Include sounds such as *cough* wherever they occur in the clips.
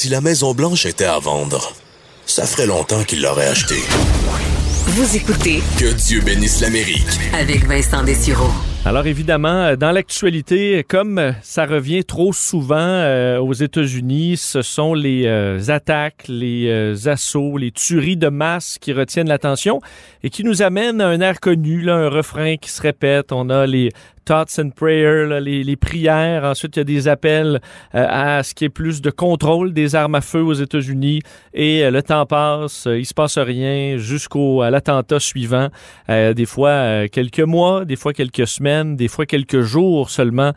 Si la Maison Blanche était à vendre, ça ferait longtemps qu'il l'aurait achetée. Vous écoutez Que Dieu bénisse l'Amérique. avec Vincent Dessureau. Alors évidemment, euh, dans l'actualité, comme euh, ça revient trop souvent euh, aux États-Unis, ce sont les euh, attaques, les euh, assauts, les tueries de masse qui retiennent l'attention et qui nous amènent à un air connu, là, un refrain qui se répète. On a les thoughts and prayers, les, prières. Ensuite, il y a des appels euh, à ce qui est plus de contrôle des armes à feu aux États-Unis. Et euh, le temps passe, euh, il se passe rien jusqu'au l'attentat suivant. Des fois quelques mois, des fois quelques semaines, des fois quelques jours seulement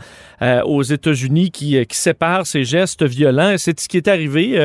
aux États-Unis qui, séparent ces gestes violents. C'est ce qui est arrivé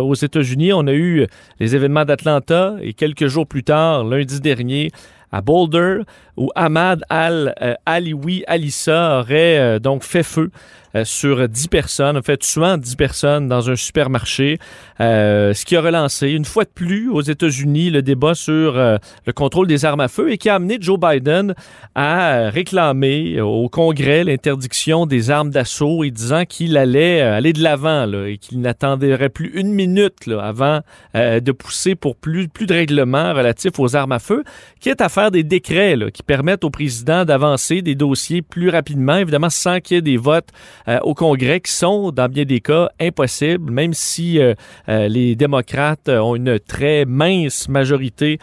aux États-Unis. On a eu les événements d'Atlanta et quelques jours plus tard, lundi dernier, à Boulder, où Ahmad Al-Aliwi Alissa aurait euh, donc fait feu euh, sur 10 personnes, en fait tuant 10 personnes dans un supermarché, euh, ce qui a relancé une fois de plus aux États-Unis le débat sur euh, le contrôle des armes à feu et qui a amené Joe Biden à réclamer au Congrès l'interdiction des armes d'assaut et disant qu'il allait euh, aller de l'avant et qu'il n'attendrait plus une minute là, avant euh, de pousser pour plus, plus de règlements relatifs aux armes à feu, qui est à faire des décrets là, qui permettent au président d'avancer des dossiers plus rapidement, évidemment sans qu'il y ait des votes euh, au Congrès qui sont, dans bien des cas, impossibles, même si euh, euh, les démocrates ont une très mince majorité.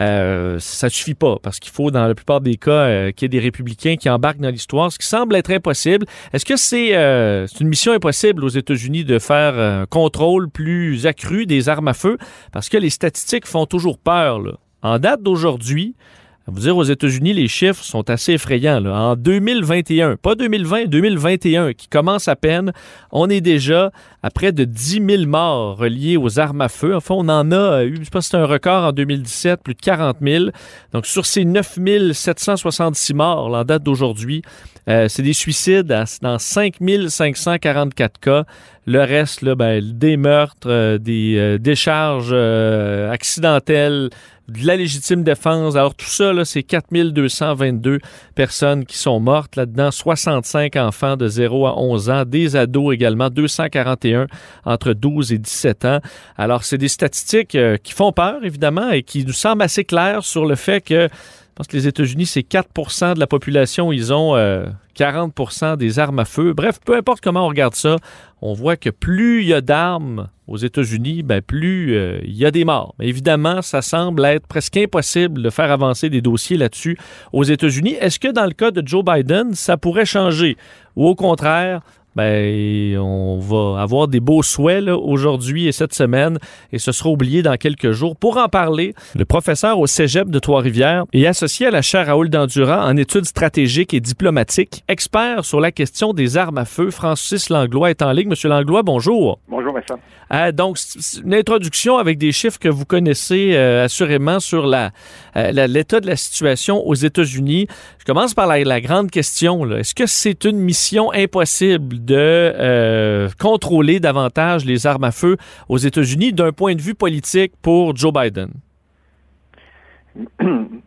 Euh, ça suffit pas parce qu'il faut, dans la plupart des cas, euh, qu'il y ait des républicains qui embarquent dans l'histoire, ce qui semble être impossible. Est-ce que c'est euh, une mission impossible aux États-Unis de faire un contrôle plus accru des armes à feu? Parce que les statistiques font toujours peur. Là. En date d'aujourd'hui, vous dire, aux États-Unis, les chiffres sont assez effrayants. là. En 2021, pas 2020, 2021, qui commence à peine, on est déjà à près de 10 000 morts reliés aux armes à feu. Enfin, on en a eu, je pense c'est un record en 2017, plus de 40 000. Donc, sur ces 9 766 morts là, en date d'aujourd'hui, euh, c'est des suicides dans 5 544 cas. Le reste, là, ben, des meurtres, euh, des euh, décharges euh, accidentelles, de la légitime défense. Alors tout ça, c'est 4222 personnes qui sont mortes là-dedans, 65 enfants de 0 à 11 ans, des ados également, 241 entre 12 et 17 ans. Alors c'est des statistiques euh, qui font peur, évidemment, et qui nous semblent assez claires sur le fait que je pense que les États-Unis, c'est 4% de la population. Ils ont euh, 40% des armes à feu. Bref, peu importe comment on regarde ça, on voit que plus il y a d'armes aux États-Unis, ben plus euh, il y a des morts. Mais évidemment, ça semble être presque impossible de faire avancer des dossiers là-dessus aux États-Unis. Est-ce que dans le cas de Joe Biden, ça pourrait changer? Ou au contraire, ben, on va avoir des beaux souhaits aujourd'hui et cette semaine, et ce sera oublié dans quelques jours. Pour en parler, le professeur au Cégep de Trois-Rivières et associé à la chaire Raoul Dandurand en études stratégiques et diplomatiques, expert sur la question des armes à feu, Francis Langlois est en ligne. Monsieur Langlois, bonjour. Bonjour, Vincent. Euh, donc, une introduction avec des chiffres que vous connaissez euh, assurément sur la, euh, la- l'état de la situation aux États-Unis. Je commence par la, la grande question. Est-ce que c'est une mission impossible de euh, contrôler davantage les armes à feu aux États-Unis d'un point de vue politique pour Joe Biden? *clears throat*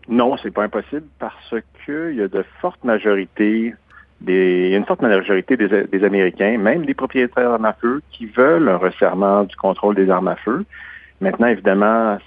non, c'est pas impossible parce que il y a une forte majorité des, Américains, même des propriétaires d'armes à feu, qui veulent un resserrement du contrôle des armes à feu. Maintenant, évidemment,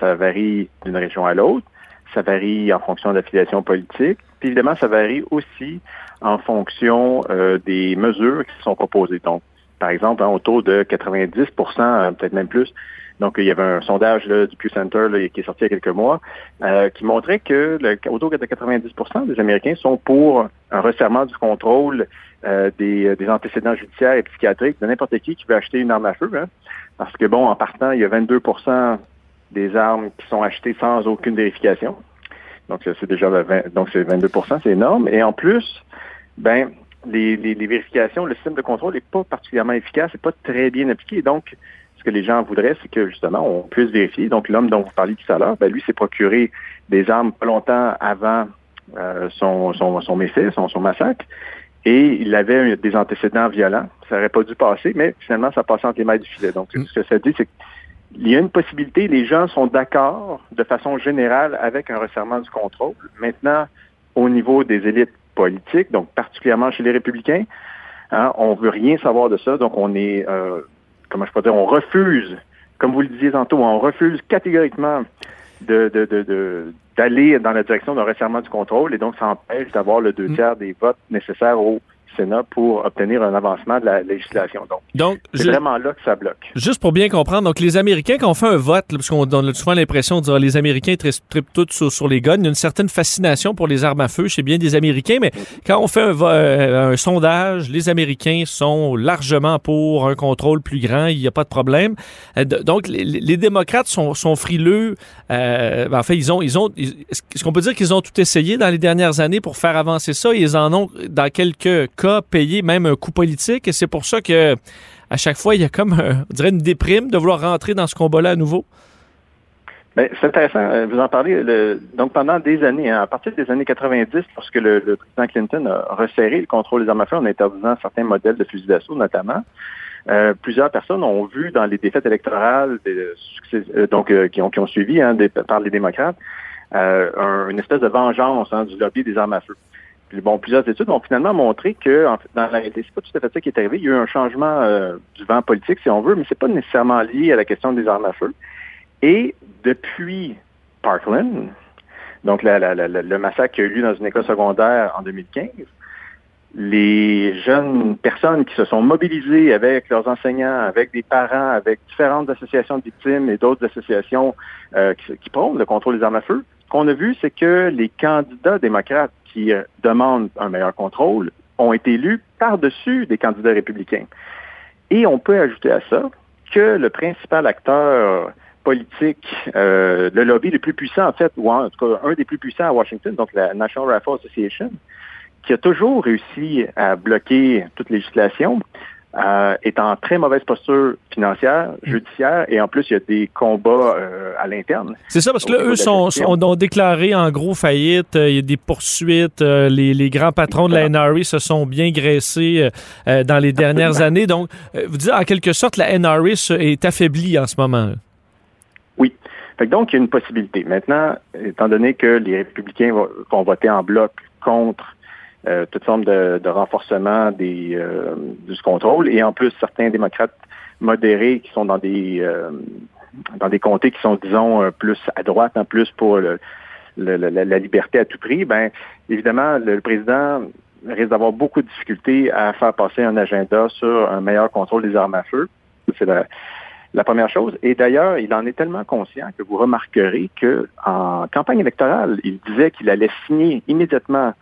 ça varie d'une région à l'autre, ça varie en fonction de l'affiliation politique, puis évidemment, ça varie aussi en fonction euh, des mesures qui sont proposées. Donc, par exemple, hein, autour de 90% euh, peut-être même plus, donc, il y avait un sondage là, du Pew Center là, qui est sorti il y a quelques mois euh, qui montrait que le, autour de 90% des Américains sont pour un resserrement du contrôle euh, des, des antécédents judiciaires et psychiatriques de n'importe qui qui veut acheter une arme à feu. Hein, parce que, bon, en partant, il y a 22 des armes qui sont achetées sans aucune vérification. Donc, c'est déjà 20, donc c'est 22 c'est énorme. Et en plus, ben, les, les, les vérifications, le système de contrôle n'est pas particulièrement efficace, n'est pas très bien appliqué. Donc, ce que les gens voudraient, c'est que justement, on puisse vérifier. Donc, l'homme dont vous parliez tout à l'heure, ben, lui s'est procuré des armes pas longtemps avant euh, son, son, son son, son massacre, et il avait des antécédents violents. Ça n'aurait pas dû passer, mais finalement, ça passait entre les mailles du filet. Donc, ce que ça dit, c'est qu'il y a une possibilité, les gens sont d'accord de façon générale avec un resserrement du contrôle. Maintenant, au niveau des élites politiques, donc particulièrement chez les républicains, hein, on veut rien savoir de ça, donc on est... Euh, comment je peux dire, on refuse, comme vous le disiez tantôt, on refuse catégoriquement de, de, de, d'aller dans la direction d'un resserrement du contrôle et donc ça empêche d'avoir le deux mm. tiers des votes nécessaires au Sénat pour obtenir un avancement de la législation. Donc, c'est vraiment là que ça bloque. Juste pour bien comprendre, donc les Américains, quand on fait un vote, parce qu'on a souvent l'impression de dire les Américains trippent tous sur, sur, les guns, il y a une certaine fascination pour les armes à feu chez bien des Américains, mais quand on fait un, euh, un sondage, les Américains sont largement pour un contrôle plus grand, il n'y a pas de problème. Euh, donc, les, démocrates sont, sont frileux. Euh, ben, en fait, ils ont, ils ont, est-ce qu'on peut dire qu'ils ont tout essayé dans les dernières années pour faire avancer ça? Ils en ont, dans quelques cas, payer même un coût politique. Et c'est pour ça que à chaque fois, il y a comme, on dirait, une déprime de vouloir rentrer dans ce combat-là à nouveau. Ben, c'est intéressant, euh, vous en parlez. donc, pendant des années, hein, à partir des années 90, lorsque le, président Clinton a resserré le contrôle des armes à feu en interdisant certains modèles de fusils d'assaut, notamment, euh, plusieurs personnes ont vu dans les défaites électorales euh, donc, qui, ont, qui ont suivi hein, par les démocrates une espèce de vengeance hein, du lobby des armes à feu bon, plusieurs études ont finalement montré que, dans la réalité, c'est pas tout à fait ça qui est arrivé. Il y a eu un changement euh, du vent politique, si on veut, mais c'est pas nécessairement lié à la question des armes à feu. Et depuis Parkland, donc le massacre qui a eu lieu dans une école secondaire en 2015, les jeunes personnes qui se sont mobilisées avec leurs enseignants, avec des parents, avec différentes associations de victimes et d'autres associations euh, qui, qui prônent le contrôle des armes à feu, ce qu'on a vu, c'est que les candidats démocrates qui euh, demandent un meilleur contrôle ont été élus par-dessus des candidats républicains. Et on peut ajouter à ça que le principal acteur politique, euh, le lobby le plus puissant en fait, ou en tout cas un des plus puissants à Washington, donc la National Rifle Association, qui a toujours réussi à bloquer toute législation, euh, est en très mauvaise posture financière, judiciaire, et en plus, il y a des combats euh, à l'interne. C'est ça, parce que là, eux sont, ont déclaré en gros faillite, euh, il y a des poursuites, les, grands patrons de la NRA se sont bien graissés dans les dernières années. Donc, vous dites, en quelque sorte, la NRA est affaiblie en ce moment. Oui. donc, il y a une possibilité. Maintenant, étant donné que les républicains vont voter en bloc contre euh, toute forme de, renforcement des, euh, du contrôle. Et en plus, certains démocrates modérés qui sont dans des euh, dans des comtés qui sont, disons, plus à droite, en plus pour le, la, liberté à tout prix, ben évidemment, le, président risque d'avoir beaucoup de difficultés à faire passer un agenda sur un meilleur contrôle des armes à feu. C'est la, la première chose. Et d'ailleurs, il en est tellement conscient que vous remarquerez que en campagne électorale, il disait qu'il allait signer immédiatement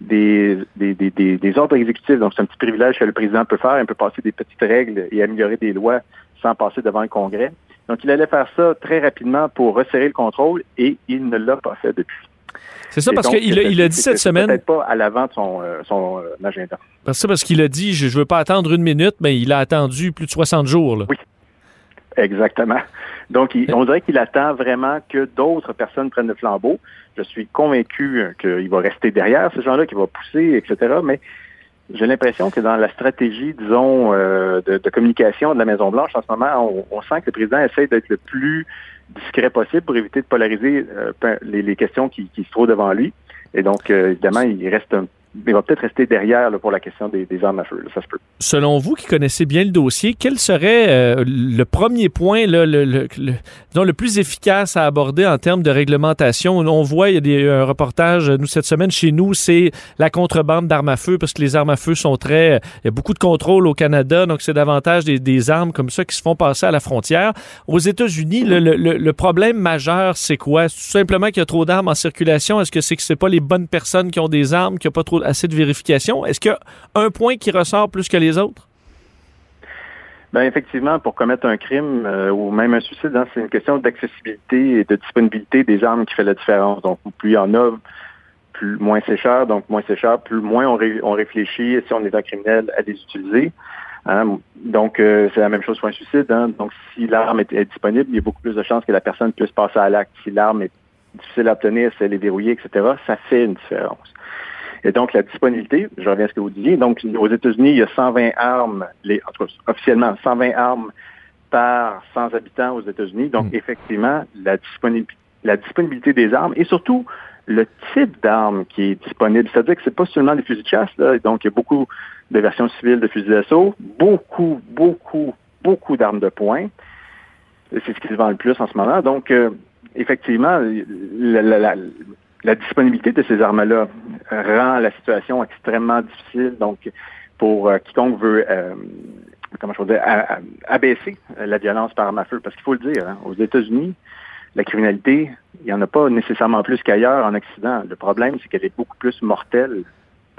des, des, des, des, ordres exécutifs. Donc, c'est un petit privilège que le président peut faire. Il peut passer des petites règles et améliorer des lois sans passer devant le Congrès. Donc, il allait faire ça très rapidement pour resserrer le contrôle et il ne l'a pas fait depuis. C'est ça, parce qu'il a, il a dit cette semaine. Peut-être pas à l'avant de son, euh, son euh, agenda. Parce parce qu'il a dit, je ne veux pas attendre une minute, mais il a attendu plus de 60 jours. Là. Oui, exactement. Donc, on dirait qu'il attend vraiment que d'autres personnes prennent le flambeau. Je suis convaincu euh, qu'il va rester derrière ces gens-là, qu'il va pousser, etc. Mais j'ai l'impression que dans la stratégie, disons, euh, de, communication de la Maison-Blanche en ce moment, on, sent que le président essaie d'être le plus discret possible pour éviter de polariser euh, les, questions qui, se trouvent devant lui. Et donc, évidemment, il reste un il va peut-être rester derrière pour la question des, armes à feu. ça se peut. Selon vous, qui connaissez bien le dossier, quel serait euh, le premier point, le, le, le, plus efficace à aborder en termes de réglementation? On voit, il y a des, un reportage, nous, cette semaine, chez nous, c'est la contrebande d'armes à feu, parce que les armes à feu sont très... Il y a beaucoup de contrôle au Canada, donc c'est davantage des, armes comme ça qui se font passer à la frontière. Aux États-Unis, le, problème majeur, c'est quoi? Tout simplement qu'il y a trop d'armes en circulation? Est-ce que c'est que c'est pas les bonnes personnes qui ont des armes, qu'il n'y pas trop assez de vérification. Est-ce qu'il y a un point qui ressort plus que les autres? Ben effectivement, pour commettre un crime euh, ou même un suicide, hein, c'est une question d'accessibilité et de disponibilité des armes qui fait la différence. Donc, plus il y en a, plus moins c'est cher. Donc, moins c'est cher, plus moins on, réfléchit si on est un criminel à les utiliser. Hein. Donc, euh, c'est la même chose pour un suicide. Hein. Donc, si l'arme est, disponible, il y a beaucoup plus de chances que la personne puisse passer à l'acte. Si l'arme est difficile à obtenir, si elle est verrouillée, etc., ça fait une différence. Et donc, la disponibilité, je reviens à ce que vous disiez, donc aux États-Unis, il y a 120 armes, les, en tout cas, officiellement, 120 armes par 100 habitants aux États-Unis. Donc, hmm. effectivement, la, disponibilité, la disponibilité des armes et surtout le type d'armes qui est disponible. C'est-à-dire que c'est pas seulement des fusils de chasse, là, donc il y a beaucoup de versions civiles de fusils d'assaut, beaucoup, beaucoup, beaucoup d'armes de poing. C'est ce qui se vend le plus en ce moment. Donc, euh, effectivement, la, disponibilité de ces armes-là rend la situation extrêmement difficile. Donc, pour euh, quiconque veut, euh, comment je dire, abaisser la violence par arme à feu, parce qu'il faut le dire, hein, aux États-Unis, la criminalité, il n'y en a pas nécessairement plus qu'ailleurs en Occident. Le problème, c'est qu'elle est beaucoup plus mortelle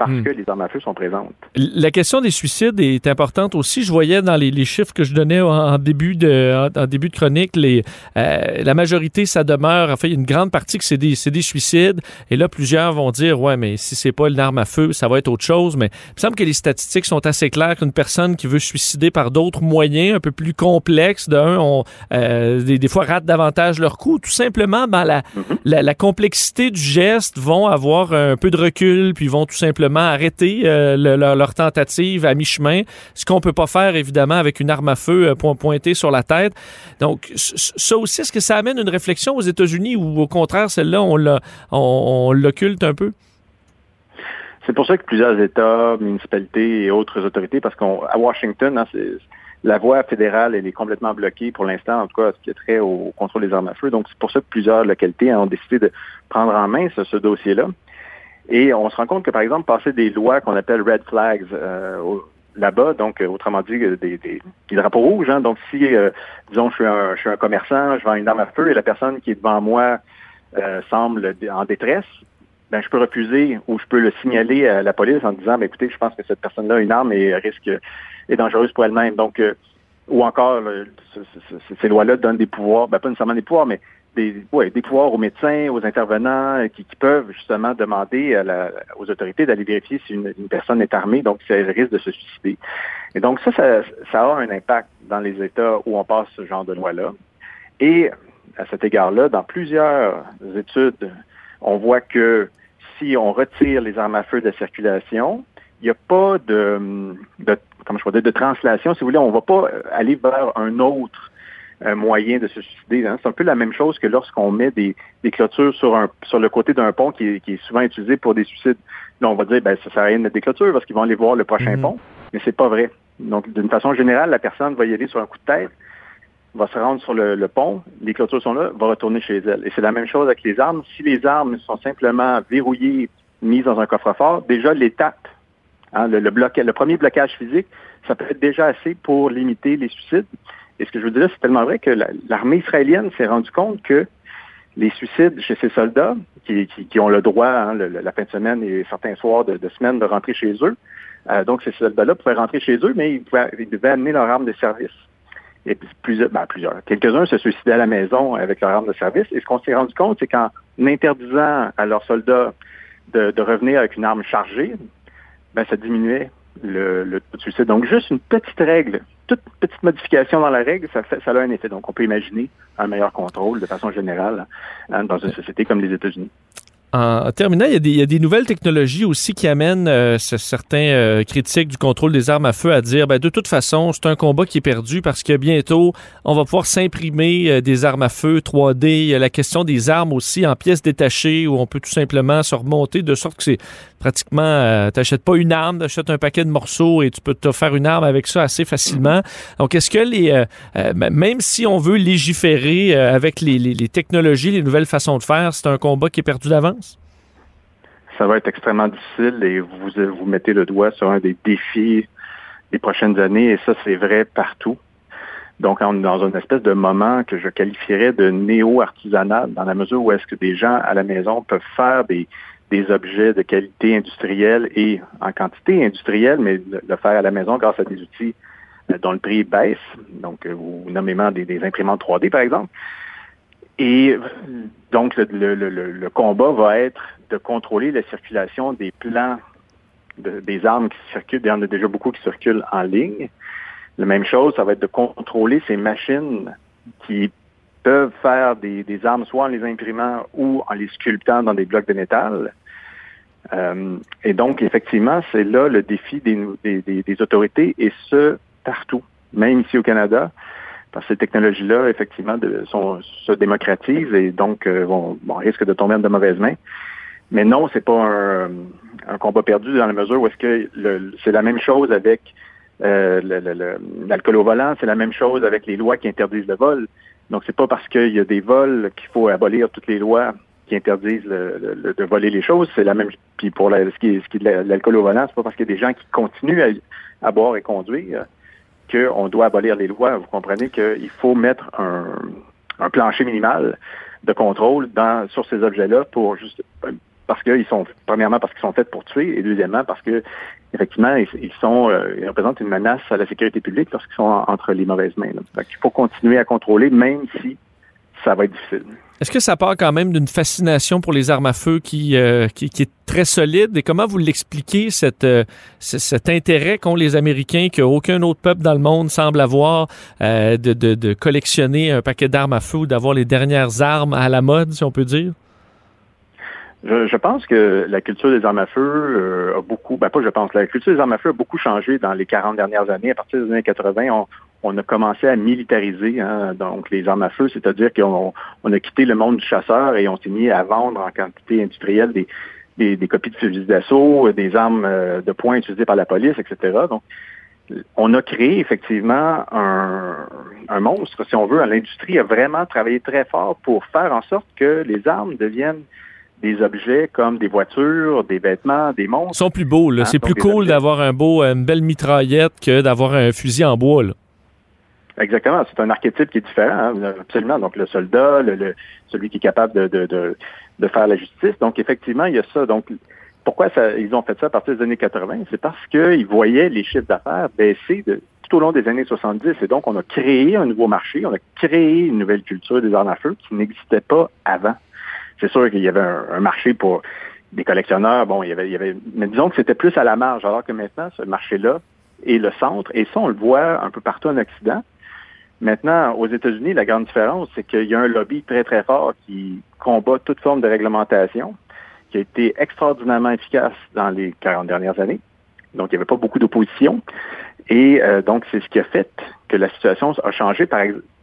parce hmm. que les armes à feu sont présentes. La question des suicides est importante aussi. Je voyais dans les, chiffres que je donnais en, début de en, début de chronique, les, euh, la majorité, ça demeure, en fait, une grande partie que c'est des, des, suicides. Et là, plusieurs vont dire, ouais, mais si c'est pas une arme à feu, ça va être autre chose. Mais il me semble que les statistiques sont assez claires qu'une personne qui veut suicider par d'autres moyens un peu plus complexes, d'un, on euh, des, des, fois ratent davantage leur coup. Tout simplement, ben, la, mm-hmm. la, la complexité du geste vont avoir un peu de recul, puis vont tout simplement arrêter euh, leur, tentative à mi-chemin, ce qu'on peut pas faire évidemment avec une arme à feu euh, pointée sur la tête. Donc ça aussi, est-ce que ça amène une réflexion aux États-Unis ou au contraire, celle-là, on l'occulte un peu? C'est pour ça que plusieurs États, municipalités et autres autorités, parce qu'à Washington, hein, la voie fédérale, elle est complètement bloquée pour l'instant, en tout cas, ce qui est trait au contrôle des armes à feu. Donc, c'est pour ça que plusieurs localités ont décidé de prendre en main ce dossier-là. Et on se rend compte que, par exemple, passer des lois qu'on appelle red flags euh, là-bas, donc euh, autrement dit, des, des, drapeaux rouges. Hein, donc, si, euh, disons, je suis, un, je suis un commerçant, je vends une arme à feu et la personne qui est devant moi semble en détresse, ben, je peux refuser ou je peux le signaler à la police en disant, ben, écoutez, je pense que cette personne-là a une arme et risque est dangereuse pour elle-même. Donc, ou encore, ces lois-là donnent des pouvoirs, ben, pas nécessairement des pouvoirs, mais des, ouais, des pouvoirs aux médecins, aux intervenants euh, qui, peuvent justement demander à la, aux autorités d'aller vérifier si une, personne est armée, donc si elle risque de se suicider. Et donc ça, ça, ça, a un impact dans les États où on passe ce genre de loi-là. Et à cet égard-là, dans plusieurs études, on voit que si on retire les armes à feu de circulation, il n'y a pas de, de, comment je dire, de translation, si vous voulez, on ne va pas aller vers un autre un moyen de se suicider. Hein. C'est un peu la même chose que lorsqu'on met des, clôtures sur, un, sur le côté d'un pont qui est, souvent utilisé pour des suicides. Là, on va dire, ben, ça sert à rien de mettre des clôtures parce qu'ils vont aller voir le prochain mhm. pont. Mais c'est pas vrai. Donc, d'une façon générale, la personne va y aller sur un coup de tête, va se rendre sur le, pont, les clôtures sont là, va retourner chez elle. Et c'est la même chose avec les armes. Si les armes sont simplement verrouillées, mises dans un coffre-fort, déjà l'étape, hein, le, le, le premier blocage physique, ça peut être déjà assez pour limiter les suicides. Et ce que je veux dire, c'est tellement vrai que l'armée israélienne s'est rendue compte que les suicides chez ces soldats, qui, ont le droit, hein, la fin de semaine et certains soirs de, semaine, de rentrer chez eux, euh, donc ces soldats-là pouvaient rentrer chez eux, mais ils, devaient amener leur arme de service. Et plusieurs, ben, plusieurs. Quelques-uns se suicidaient à la maison avec leur arme de service. Et ce qu'on s'est rendu compte, c'est qu'en interdisant à leurs soldats de, revenir avec une arme chargée, ben, ça diminuait le, le suicide. Donc, juste une petite règle toute petite modification dans la règle, ça, fait, ça a un effet. Donc, on peut imaginer un meilleur contrôle de façon générale hein, dans une société comme les États-Unis. En terminant, il y, a des, nouvelles technologies aussi qui amènent euh, certains euh, critiques du contrôle des armes à feu à dire ben, de toute façon, c'est un combat qui est perdu parce que bientôt, on va pouvoir s'imprimer euh, des armes à feu 3D. Il y a la question des armes aussi en pièces détachées où on peut tout simplement se remonter de sorte que c'est pratiquement, tu n'achètes pas une arme, tu achètes un paquet de morceaux et tu peux te faire une arme avec ça assez facilement. Donc, est-ce que les, même si on veut légiférer avec les, les technologies, les nouvelles façons de faire, c'est un combat qui est perdu d'avance? Ça va être extrêmement difficile et vous, vous mettez le doigt sur un des défis des prochaines années et ça, c'est vrai partout. Donc, on est dans une espèce de moment que je qualifierais de néo-artisanal, dans la mesure où est-ce que des gens à la maison peuvent faire des, des objets de qualité industrielle et en quantité industrielle, mais le faire à la maison grâce à des outils euh, dont le prix baisse, donc euh, ou nommément des, imprimantes 3D, par exemple. Et donc, le, combat va être de contrôler la circulation des plans des armes qui circulent. Il y en a déjà beaucoup qui circulent en ligne. La même chose, ça va être de contrôler ces machines qui peuvent faire des, des armes soit en les imprimant ou en les sculptant dans des blocs de métal. Euh, et donc, effectivement, c'est là le défi des, des, autorités, et ce, partout, même ici au Canada parce que ces technologies-là, effectivement, sont, se démocratisent et donc euh, vont, risquent de tomber en de mauvaises mains. Mais non, c'est pas un, combat perdu dans la mesure où est-ce que c'est la même chose avec l'alcool au volant, c'est la même chose avec les lois qui interdisent le vol. Donc, c'est pas parce qu'il y a des vols qu'il faut abolir toutes les lois qui interdisent de voler les choses. C'est la même. Puis pour ce, qui est, de l'alcool au volant, c'est pas parce qu'il y a des gens qui continuent à, boire et conduire qu'on doit abolir les lois. Vous comprenez qu'il faut mettre un, plancher minimal de contrôle dans, sur ces objets-là pour juste parce qu'ils sont premièrement parce qu'ils sont faits pour tuer et deuxièmement parce que effectivement ils, sont euh, ils représentent une menace à la sécurité publique lorsqu'ils sont entre les mauvaises mains. Donc, il faut continuer à contrôler même si ça va être difficile. Est-ce que ça part quand même d'une fascination pour les armes à feu qui, euh, qui, est très solide? Et comment vous l'expliquez, euh, cet intérêt qu'ont les Américains, qu'aucun autre peuple dans le monde semble avoir, de, de, de, collectionner un paquet d'armes à feu ou d'avoir les dernières armes à la mode, si on peut dire? Je, pense que la culture des armes à feu euh, a beaucoup, ben pas je pense, la culture des armes à feu a beaucoup changé dans les 40 dernières années. À partir des années 80, on, on a commencé à militariser hein, donc les armes à feu, c'est-à-dire qu'on on a quitté le monde du chasseur et on s'est mis à vendre en quantité industrielle des, des, des copies de fusils d'assaut, des armes euh, de poing utilisées par la police, etc. Donc, on a créé effectivement un, un monstre, si on veut. L'industrie a vraiment travaillé très fort pour faire en sorte que les armes deviennent des objets comme des voitures, des vêtements, des monstres. Ils sont plus beaux. Là. Hein, c'est plus cool d'avoir un beau, une belle mitraillette que d'avoir un fusil en bois. Là. Exactement. C'est un archétype qui est différent, hein, absolument. Donc le soldat, le, celui qui est capable de, de, de, de, faire la justice. Donc effectivement, il y a ça. Donc pourquoi ça, ils ont fait ça à partir des années 80 C'est parce qu'ils voyaient les chiffres d'affaires baisser de, tout au long des années 70. Et donc on a créé un nouveau marché, on a créé une nouvelle culture des armes à feu qui n'existait pas avant c'est sûr qu'il y avait un, marché pour des collectionneurs. Bon, il y avait, mais disons que c'était plus à la marge, alors que maintenant, ce marché-là est le centre. Et ça, on le voit un peu partout en Occident. Maintenant, aux États-Unis, la grande différence, c'est qu'il y a un lobby très, très fort qui combat toute forme de réglementation, qui a été extraordinairement efficace dans les 40 dernières années. Donc, il n'y avait pas beaucoup d'opposition. Et euh, donc, c'est ce qui a fait que la situation a changé.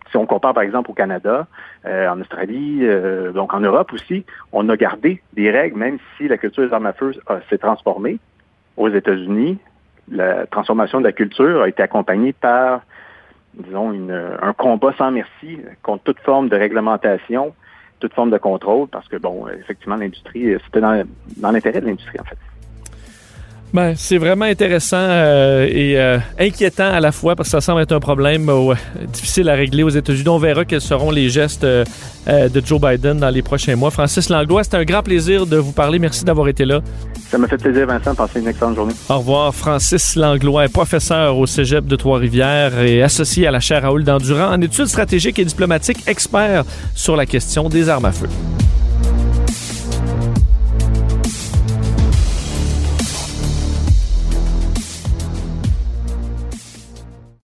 Si on compare par exemple au Canada, euh, en Australie, euh, donc en Europe aussi, on a gardé des règles, même si la culture des armes à feu s'est transformée. Aux États-Unis, la transformation de la culture a été accompagnée par, disons, un combat sans merci contre toute forme de réglementation, toute forme de contrôle, parce que, bon, effectivement, l'industrie, c'était dans l'intérêt de l'industrie, en fait. Ben, c'est vraiment intéressant euh, et euh, inquiétant à la fois parce que ça semble être un problème euh, difficile à régler aux États-Unis. On verra quels seront les gestes de Joe Biden dans les prochains mois. Francis Langlois, c'était un grand plaisir de vous parler. Merci d'avoir été là. Ça m'a fait plaisir, Vincent. Passez une excellente journée. Au revoir. Francis Langlois est professeur au cégep de Trois-Rivières et associé à la chaire Raoul d'Endurant en études stratégiques et diplomatiques, expert sur la question des armes à feu.